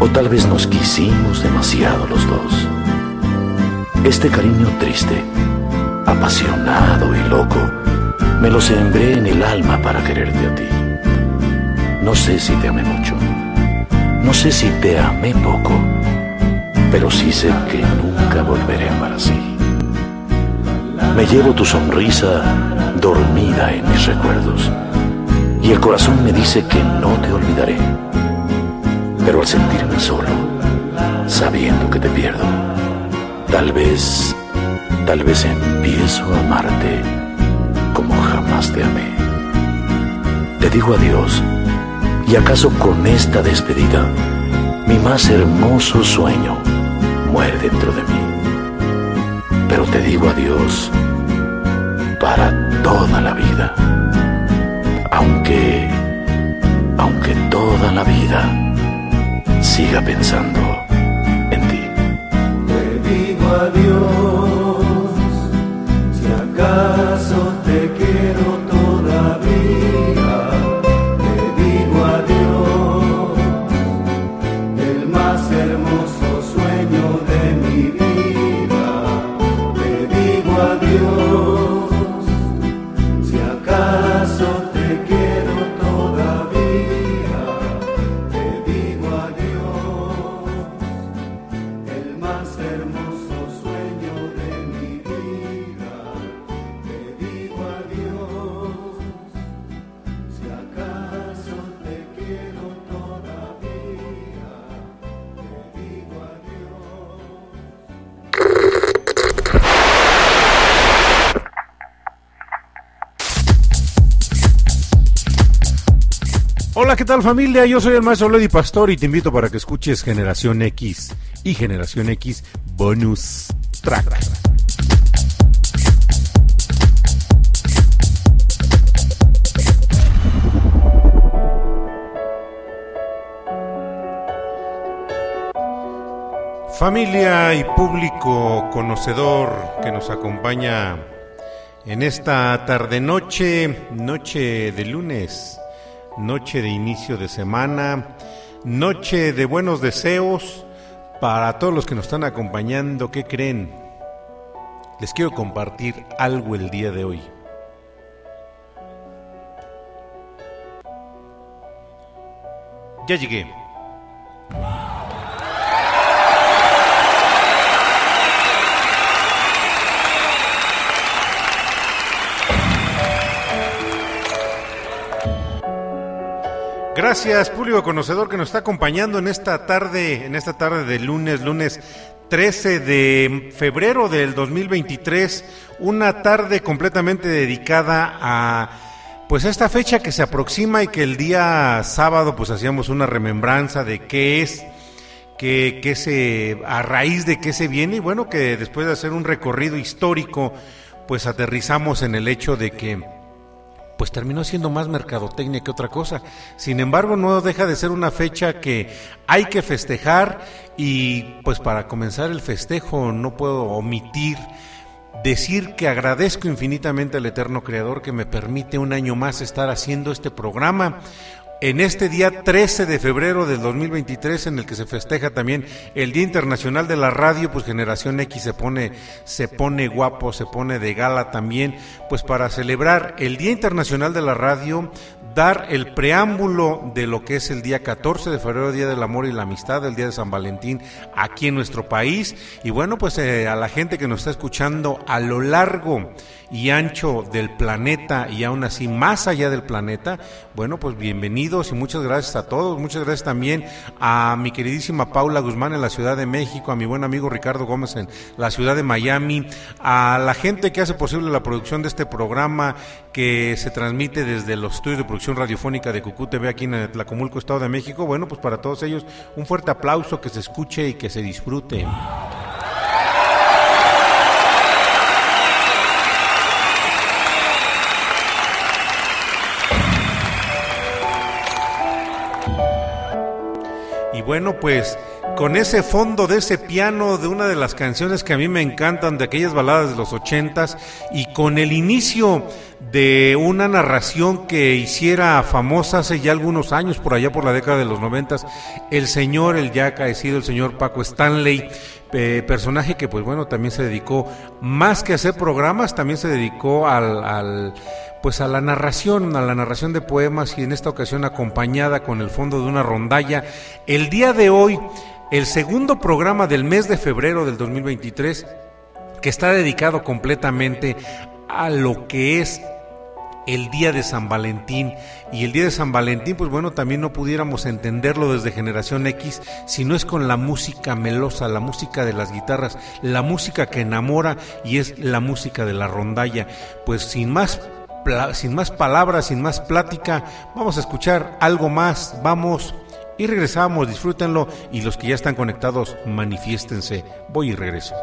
o tal vez nos quisimos demasiado los dos. Este cariño triste, apasionado y loco, me lo sembré en el alma para quererte a ti. No sé si te amé mucho, no sé si te amé poco, pero sí sé que nunca volveré a amar así. Me llevo tu sonrisa dormida en mis recuerdos y el corazón me dice que no te olvidaré pero al sentirme solo, sabiendo que te pierdo, tal vez, tal vez empiezo a amarte como jamás te amé. Te digo adiós, y acaso con esta despedida, mi más hermoso sueño muere dentro de mí. Pero te digo adiós para toda la vida, aunque, aunque toda la vida siga pensando en ti. Te digo adiós, Hola, ¿qué tal familia? Yo soy el maestro Lady Pastor y te invito para que escuches Generación X y Generación X Bonus Track. Familia y público conocedor que nos acompaña en esta tarde noche, noche de lunes, noche de inicio de semana, noche de buenos deseos para todos los que nos están acompañando. ¿Qué creen? Les quiero compartir algo el día de hoy. Ya llegué. Gracias, público conocedor que nos está acompañando en esta tarde, en esta tarde de lunes, lunes 13 de febrero del 2023, una tarde completamente dedicada a pues esta fecha que se aproxima y que el día sábado pues hacíamos una remembranza de qué es que, que se a raíz de qué se viene y bueno que después de hacer un recorrido histórico pues aterrizamos en el hecho de que pues terminó siendo más mercadotecnia que otra cosa. Sin embargo, no deja de ser una fecha que hay que festejar y pues para comenzar el festejo no puedo omitir decir que agradezco infinitamente al Eterno Creador que me permite un año más estar haciendo este programa. En este día 13 de febrero del 2023, en el que se festeja también el Día Internacional de la Radio, pues Generación X se pone, se pone guapo, se pone de gala también, pues para celebrar el Día Internacional de la Radio, dar el preámbulo de lo que es el día 14 de febrero, Día del Amor y la Amistad, el Día de San Valentín aquí en nuestro país. Y bueno, pues eh, a la gente que nos está escuchando a lo largo y ancho del planeta y aún así más allá del planeta, bueno, pues bienvenidos y muchas gracias a todos. Muchas gracias también a mi queridísima Paula Guzmán en la Ciudad de México, a mi buen amigo Ricardo Gómez en la Ciudad de Miami, a la gente que hace posible la producción de este programa que se transmite desde los estudios de producción radiofónica de Cucú TV aquí en Tlacomulco, Estado de México. Bueno, pues para todos ellos un fuerte aplauso, que se escuche y que se disfrute. Bueno, pues con ese fondo de ese piano de una de las canciones que a mí me encantan, de aquellas baladas de los ochentas, y con el inicio de una narración que hiciera famosa hace ya algunos años, por allá por la década de los noventas, el señor, el ya acaecido, el señor Paco Stanley, personaje que pues bueno, también se dedicó, más que a hacer programas, también se dedicó al pues a la narración, a la narración de poemas y en esta ocasión acompañada con el fondo de una rondalla. El día de hoy, el segundo programa del mes de febrero del 2023, que está dedicado completamente a lo que es el día de San Valentín. Y el día de San Valentín, pues bueno, también no pudiéramos entenderlo desde generación X si no es con la música melosa, la música de las guitarras, la música que enamora y es la música de la rondalla. Pues sin más sin más palabras, sin más plática, vamos a escuchar algo más, vamos y regresamos, disfrútenlo y los que ya están conectados, manifiéstense. Voy y regreso.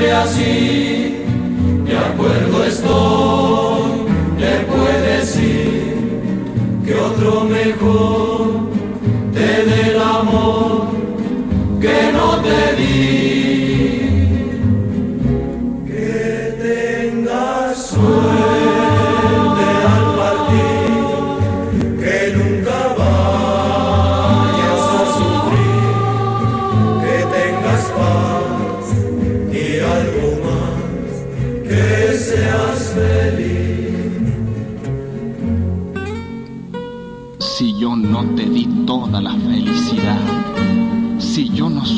querer assim.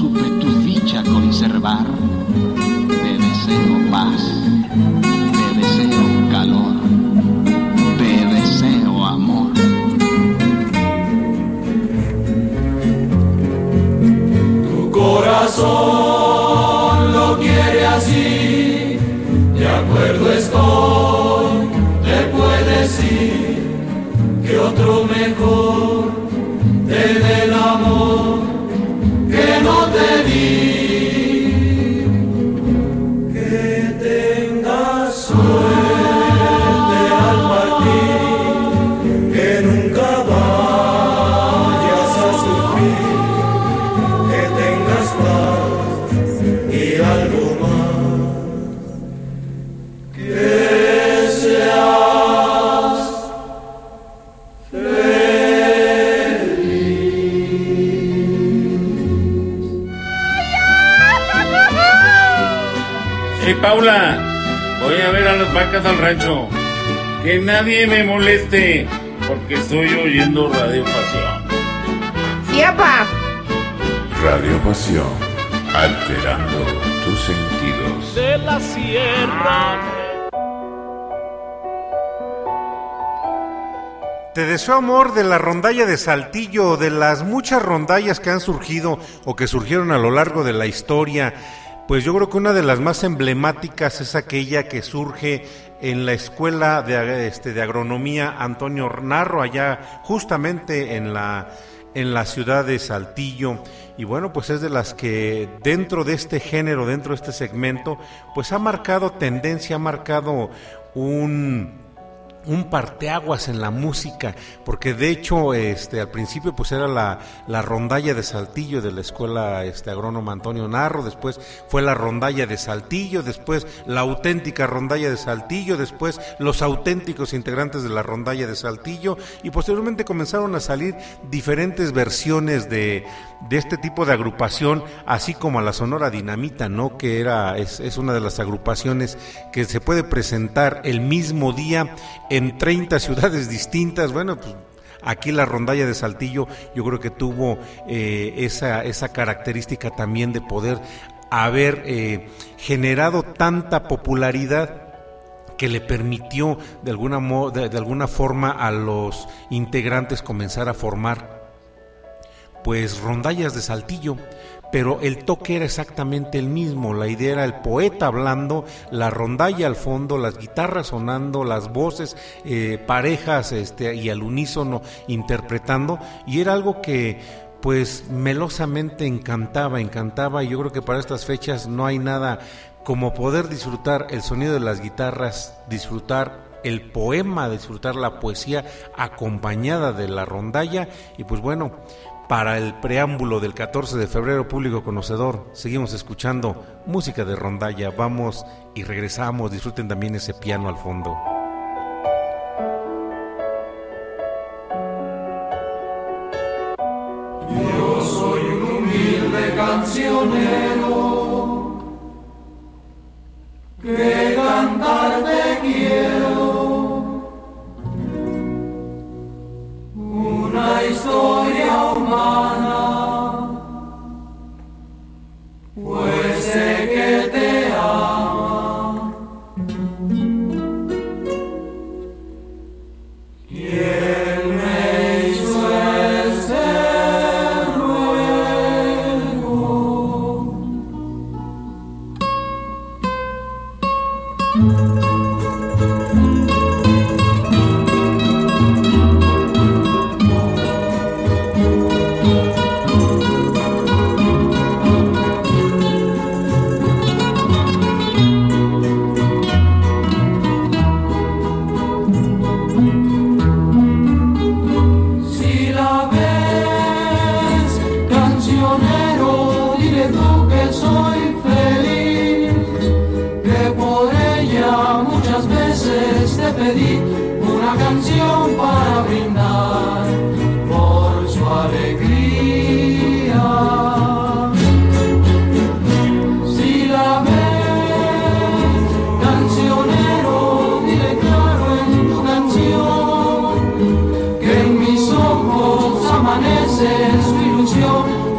supe tu dicha conservar, te deseo paz, te deseo calor, te deseo amor. Tu corazón lo quiere así, de acuerdo estoy, te puedes ir, que otro mejor te dé el amor. de. Nadie me moleste, porque estoy oyendo Radio Pasión. ¡Siapa! Radio Pasión, alterando tus sentidos. De la sierra. Te deseo amor de la rondalla de Saltillo, de las muchas rondallas que han surgido o que surgieron a lo largo de la historia. Pues yo creo que una de las más emblemáticas es aquella que surge en la escuela de, este, de agronomía Antonio Narro, allá justamente en la, en la ciudad de Saltillo. Y bueno, pues es de las que dentro de este género, dentro de este segmento, pues ha marcado tendencia, ha marcado un un parteaguas en la música, porque de hecho este al principio pues era la, la rondalla de Saltillo de la escuela este agrónoma Antonio Narro, después fue la rondalla de Saltillo, después la auténtica rondalla de Saltillo, después los auténticos integrantes de la rondalla de Saltillo y posteriormente comenzaron a salir diferentes versiones de, de este tipo de agrupación, así como a la Sonora Dinamita, ¿no? que era es, es una de las agrupaciones que se puede presentar el mismo día en 30 ciudades distintas. Bueno, pues aquí la rondalla de Saltillo yo creo que tuvo eh, esa, esa característica también de poder haber eh, generado tanta popularidad que le permitió de alguna, de, de alguna forma a los integrantes comenzar a formar pues rondallas de Saltillo pero el toque era exactamente el mismo. La idea era el poeta hablando, la rondalla al fondo, las guitarras sonando, las voces eh, parejas este, y al unísono interpretando, y era algo que pues melosamente encantaba, encantaba, y yo creo que para estas fechas no hay nada como poder disfrutar el sonido de las guitarras, disfrutar el poema, disfrutar la poesía acompañada de la rondalla, y pues bueno, para el preámbulo del 14 de febrero, público conocedor, seguimos escuchando música de rondalla. Vamos y regresamos. Disfruten también ese piano al fondo. Yo soy un humilde cancionero que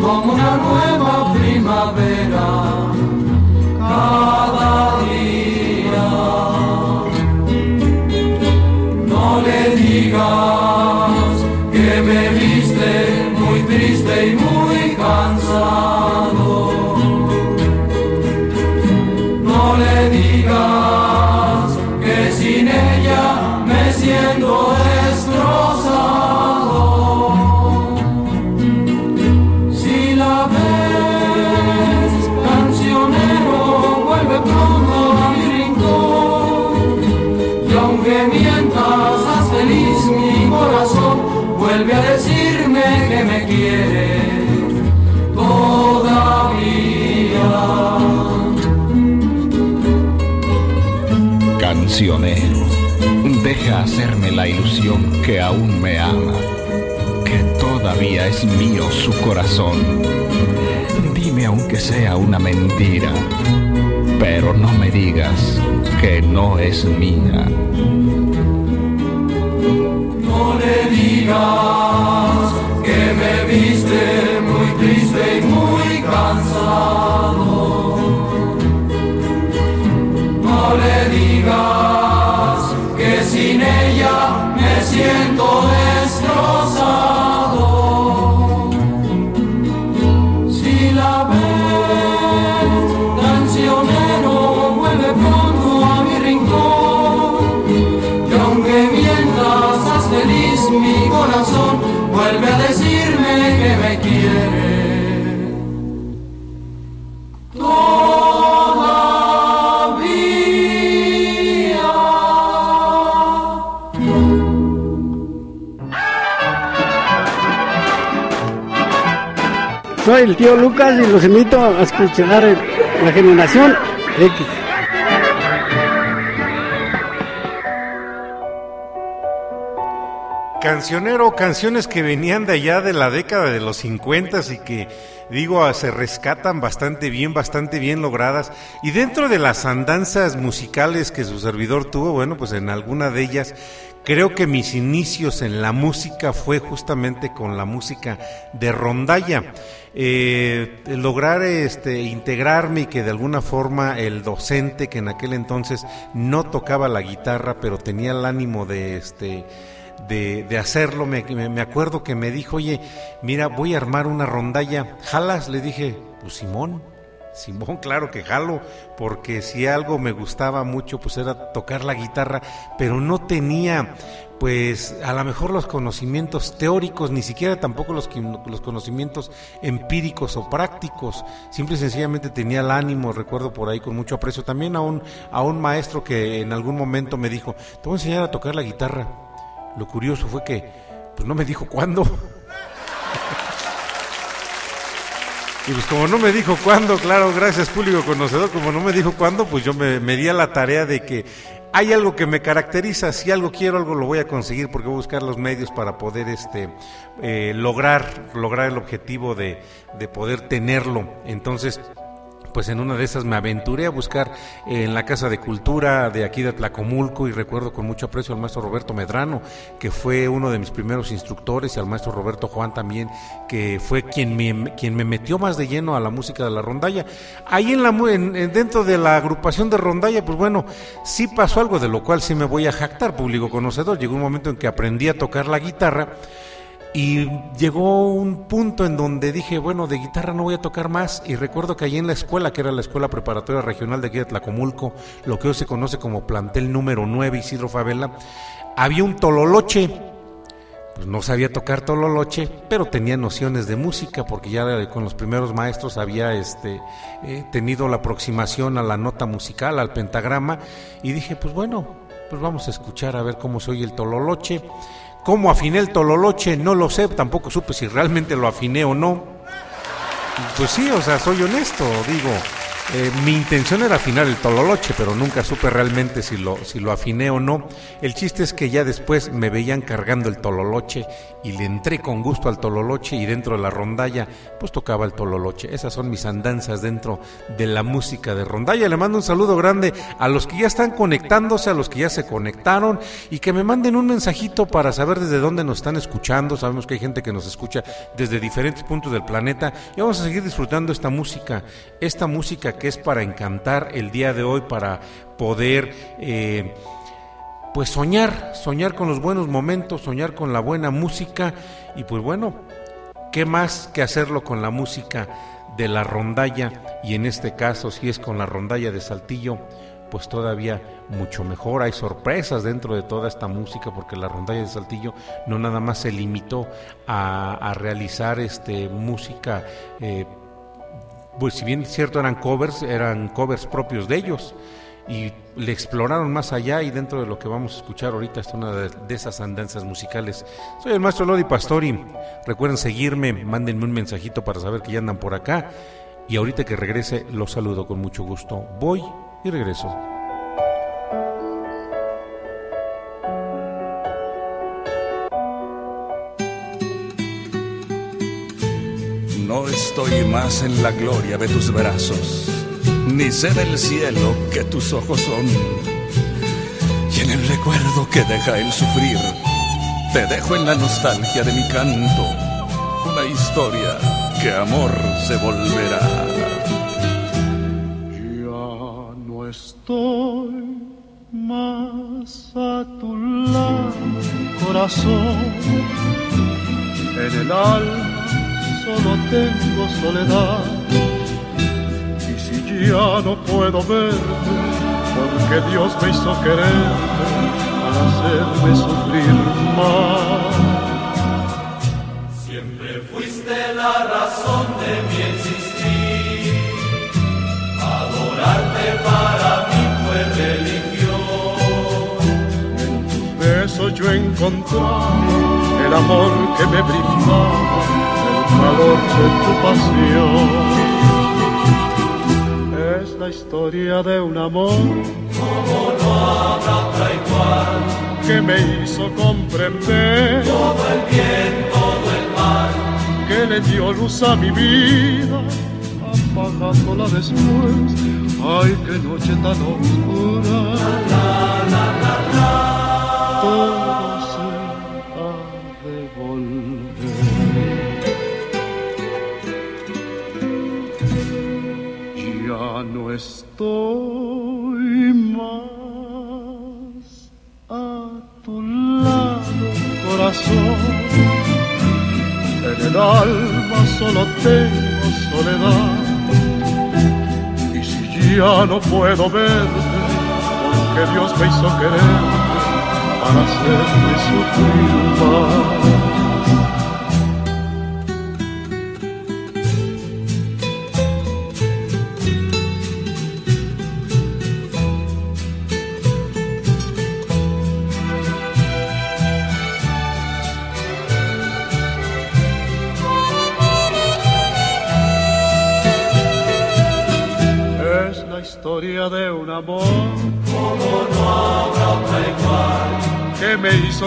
como una nueva Deja hacerme la ilusión que aún me ama, que todavía es mío su corazón. Dime aunque sea una mentira, pero no me digas que no es mía. No le digas que me viste muy triste y muy cansado. Le digas que sin ella me siento Soy el tío Lucas y los invito a escuchar la generación X. Cancionero, canciones que venían de allá de la década de los 50 y que, digo, se rescatan bastante bien, bastante bien logradas. Y dentro de las andanzas musicales que su servidor tuvo, bueno, pues en alguna de ellas, creo que mis inicios en la música fue justamente con la música de rondalla. Eh, lograr este, integrarme y que de alguna forma el docente que en aquel entonces no tocaba la guitarra, pero tenía el ánimo de este de, hacerlo. Me, me, acuerdo que me dijo, oye, mira, voy a armar una rondalla. ¿Jalas? Le dije, pues Simón. Simón, claro que jalo, porque si algo me gustaba mucho, pues era tocar la guitarra, pero no tenía, pues, a lo mejor los conocimientos teóricos, ni siquiera tampoco los, los conocimientos empíricos o prácticos. Simple y sencillamente tenía el ánimo, recuerdo por ahí con mucho aprecio, también a un, a un maestro que en algún momento me dijo, te voy a enseñar a tocar la guitarra. Lo curioso fue que pues no me dijo cuándo. y pues como no me dijo cuándo, claro, gracias público conocedor, como no me dijo cuándo, pues yo me, me di a la tarea de que hay algo que me caracteriza, si algo quiero, algo lo voy a conseguir porque voy a buscar los medios para poder este, eh, lograr, lograr el objetivo de, de poder tenerlo. Entonces, pues en una de esas me aventuré a buscar en la Casa de Cultura de aquí de Tlacomulco y recuerdo con mucho aprecio al maestro Roberto Medrano, que fue uno de mis primeros instructores, y al maestro Roberto Juan también, que fue quien me, quien me metió más de lleno a la música de la rondalla. Ahí en la, dentro de la agrupación de rondalla, pues bueno, sí pasó algo de lo cual sí me voy a jactar, público conocedor. Llegó un momento en que aprendí a tocar la guitarra y llegó un punto en donde dije, bueno, de guitarra no voy a tocar más. Y recuerdo que allí en la escuela, que era la Escuela Preparatoria Regional de aquí de Tlacomulco, lo que hoy se conoce como plantel número 9, Isidro Favela, había un tololoche. Pues no sabía tocar tololoche, pero tenía nociones de música, porque ya con los primeros maestros había este, eh, tenido la aproximación a la nota musical, al pentagrama. Y dije, pues bueno, pues vamos a escuchar a ver cómo se oye el tololoche. ¿Cómo afiné el tololoche? No lo sé, tampoco supe si realmente lo afiné o no. Pues sí, o sea, soy honesto, digo, eh, mi intención era afinar el tololoche, pero nunca supe realmente si lo, si lo afiné o no. El chiste es que ya después me veían cargando el tololoche y le entré con gusto al tololoche y dentro de la rondalla pues tocaba el tololoche. Esas son mis andanzas dentro de la música de rondalla. Le mando un saludo grande a los que ya están conectándose, a los que ya se conectaron y que me manden un mensajito para saber desde dónde nos están escuchando. Sabemos que hay gente que nos escucha desde diferentes puntos del planeta y vamos a seguir disfrutando esta música, esta música que es para encantar el día de hoy, para poder eh, pues soñar, soñar con los buenos momentos, soñar con la buena música y pues bueno, ¿qué más que hacerlo con la música de la rondalla? Y en este caso, si es con la rondalla de Saltillo, pues todavía mucho mejor. Hay sorpresas dentro de toda esta música porque la rondalla de Saltillo no nada más se limitó a, realizar este, música eh, pues si bien es cierto eran covers, eran covers propios de ellos y le exploraron más allá y dentro de lo que vamos a escuchar ahorita es una de, esas andanzas musicales. Soy el maestro Lodi Pastori, recuerden seguirme, mándenme un mensajito para saber que ya andan por acá y ahorita que regrese los saludo con mucho gusto. Voy y regreso. Estoy más en la gloria de tus brazos, ni sé del cielo que tus ojos son. Y en el recuerdo que deja el sufrir, te dejo en la nostalgia de mi canto una historia que amor se volverá. Ya no estoy más a tu lado, corazón, en el alma solo tengo soledad. Y si ya no puedo verte, porque Dios me hizo quererte para hacerme sufrir más. Siempre fuiste la razón de mi existir. Adorarte para mí fue religión. En tus besos yo encontraba el amor que me brindaba calor de tu pasión. Es la historia de un amor como no habrá otra igual que me hizo comprender todo el bien, todo el mal que le dio luz a mi vida, apagándola después. Ay, qué noche tan oscura. La, la, la, estoy más a tu lado, corazón. En el alma solo tengo soledad. Y si ya no puedo verte, porque Dios me hizo querer para hacerme sufrir más.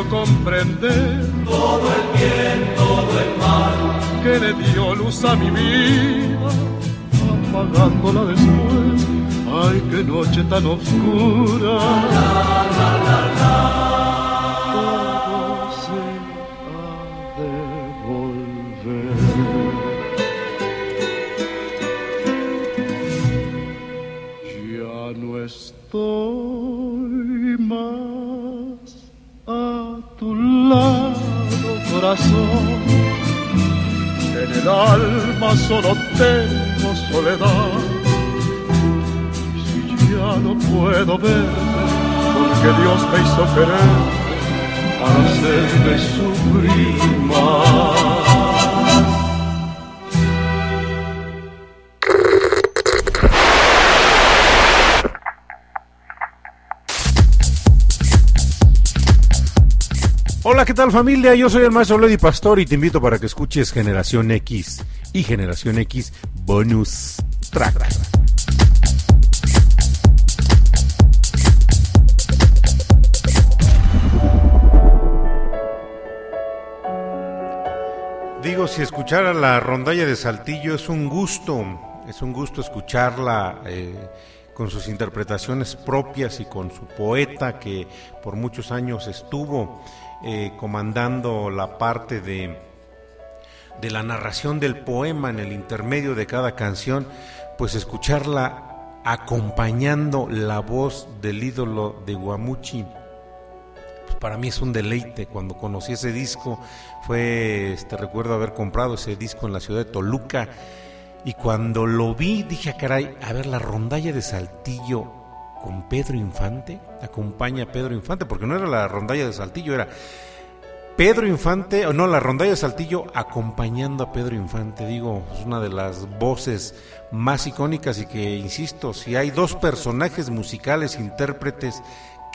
Comprender todo el bien, todo el mal que le dio luz a mi vida, apagándola después. Ay, qué noche tan oscura. La, la, la, En el alma solo tengo soledad. Si ya no puedo verte, porque Dios me hizo querer hacerme sufrir más. Hola, ¿qué tal familia? Yo soy el maestro Lady Pastor y te invito para que escuches Generación X y Generación X Bonus Track. Digo, si escuchara la rondalla de Saltillo es un gusto, es un gusto escucharla eh, con sus interpretaciones propias y con su poeta que por muchos años estuvo eh, comandando la parte de, de la narración del poema en el intermedio de cada canción, pues escucharla acompañando la voz del ídolo de Guamuchi, pues para mí es un deleite. Cuando conocí ese disco, fue, este, recuerdo haber comprado ese disco en la ciudad de Toluca, y cuando lo vi dije, "Ah, caray, a ver, la rondalla de Saltillo con Pedro Infante, acompaña a Pedro Infante, porque no era la rondalla de Saltillo, era Pedro Infante, o no, la rondalla de Saltillo acompañando a Pedro Infante, digo, es una de las voces más icónicas y que, insisto, si hay dos personajes musicales, intérpretes,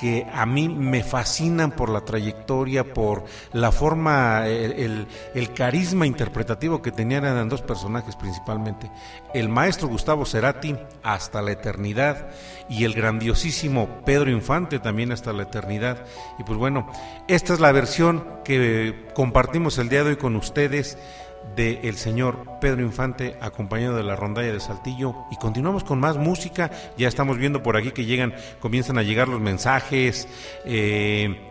que a mí me fascinan por la trayectoria, por la forma, el, carisma interpretativo que tenían eran dos personajes principalmente. El maestro Gustavo Cerati hasta la eternidad y el grandiosísimo Pedro Infante también hasta la eternidad. Y pues bueno, esta es la versión que compartimos el día de hoy con ustedes del el señor Pedro Infante acompañado de la rondalla de Saltillo. Y continuamos con más música. Ya estamos viendo por aquí que llegan comienzan a llegar los mensajes eh,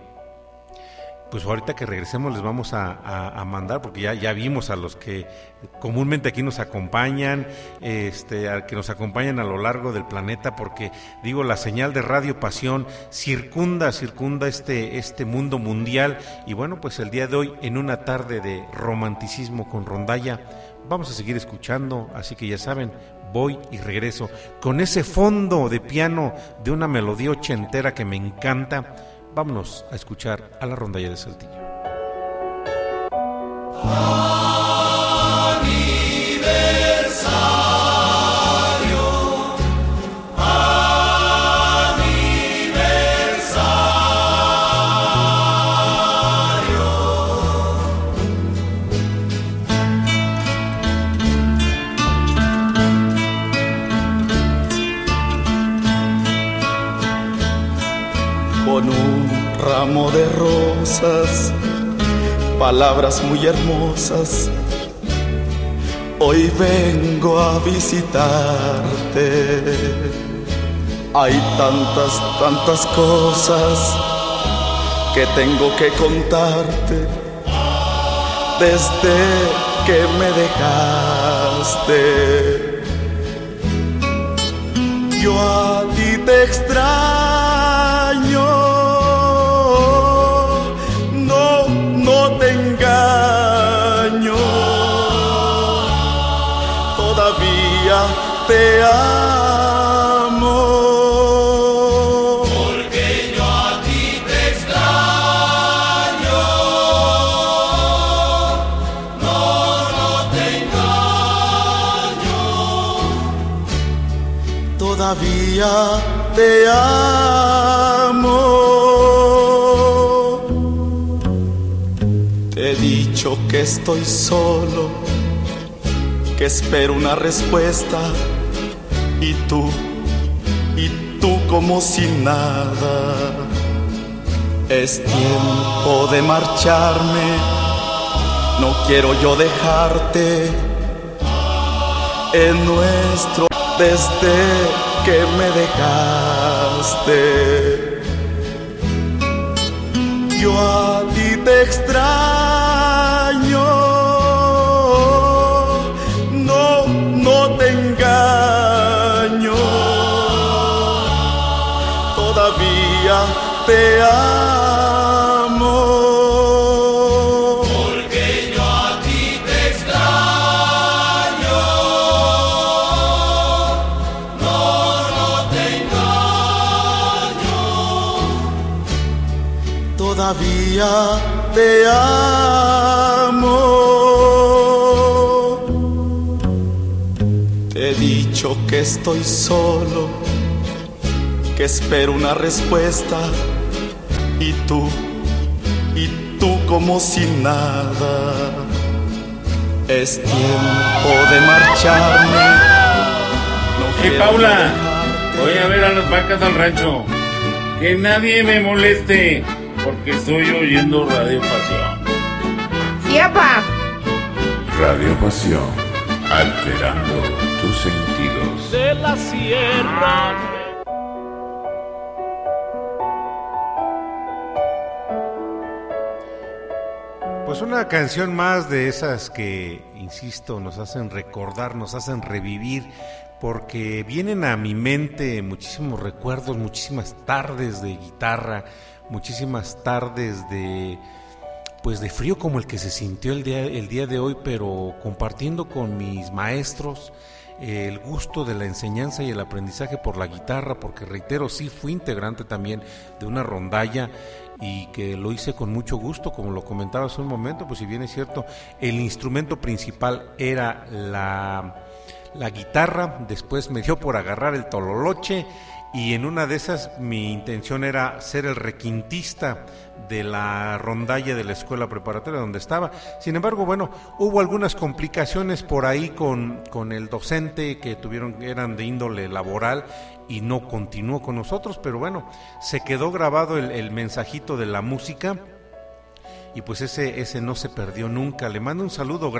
pues ahorita que regresemos les vamos a, a, mandar, porque ya, ya vimos a los que comúnmente aquí nos acompañan, este, a que nos acompañan a lo largo del planeta, porque digo, la señal de Radio Pasión circunda, circunda este, este mundo mundial. Y bueno, pues el día de hoy, en una tarde de romanticismo con rondalla, vamos a seguir escuchando, así que ya saben, voy y regreso con ese fondo de piano de una melodía ochentera que me encanta Vámonos a escuchar a la rondalla de Saltillo. Palabras muy hermosas. Hoy vengo a visitarte. Hay tantas, tantas cosas que tengo que contarte desde que me dejaste. Yo a ti te extraño, todavía te amo. Te he dicho que estoy solo, que espero una respuesta y tú, y tú como si nada. Es tiempo de marcharme, no quiero yo dejarte en nuestro desde que me dejaste. Yo a ti te extraño, no, no te engaño, todavía te amo. Todavía te amo. Te he dicho que estoy solo, que espero una respuesta y tú, y tú como si nada. Es tiempo de marcharme. No Hey, Paula, voy a ver a las vacas al rancho. Que nadie me moleste, porque estoy oyendo Radio Pasión. Sí, papá. Radio Pasión, alterando tus sentidos. de la sierra. Pues una canción más de esas que, insisto, nos hacen recordar, nos hacen revivir, porque vienen a mi mente muchísimos recuerdos, muchísimas tardes de guitarra, muchísimas tardes de pues de frío como el que se sintió el día, el día de hoy, pero compartiendo con mis maestros eh, el gusto de la enseñanza y el aprendizaje por la guitarra, porque reitero, sí fui integrante también de una rondalla y que lo hice con mucho gusto, como lo comentaba hace un momento, pues si bien es cierto, el instrumento principal era la, la guitarra, después me dio por agarrar el tololoche y en una de esas mi intención era ser el requintista de la rondalla de la escuela preparatoria donde estaba. Sin embargo, bueno, hubo algunas complicaciones por ahí con, con el docente que tuvieron, eran de índole laboral y no continuó con nosotros, pero bueno, se quedó grabado el, el mensajito de la música y pues ese, ese no se perdió nunca. Le mando un saludo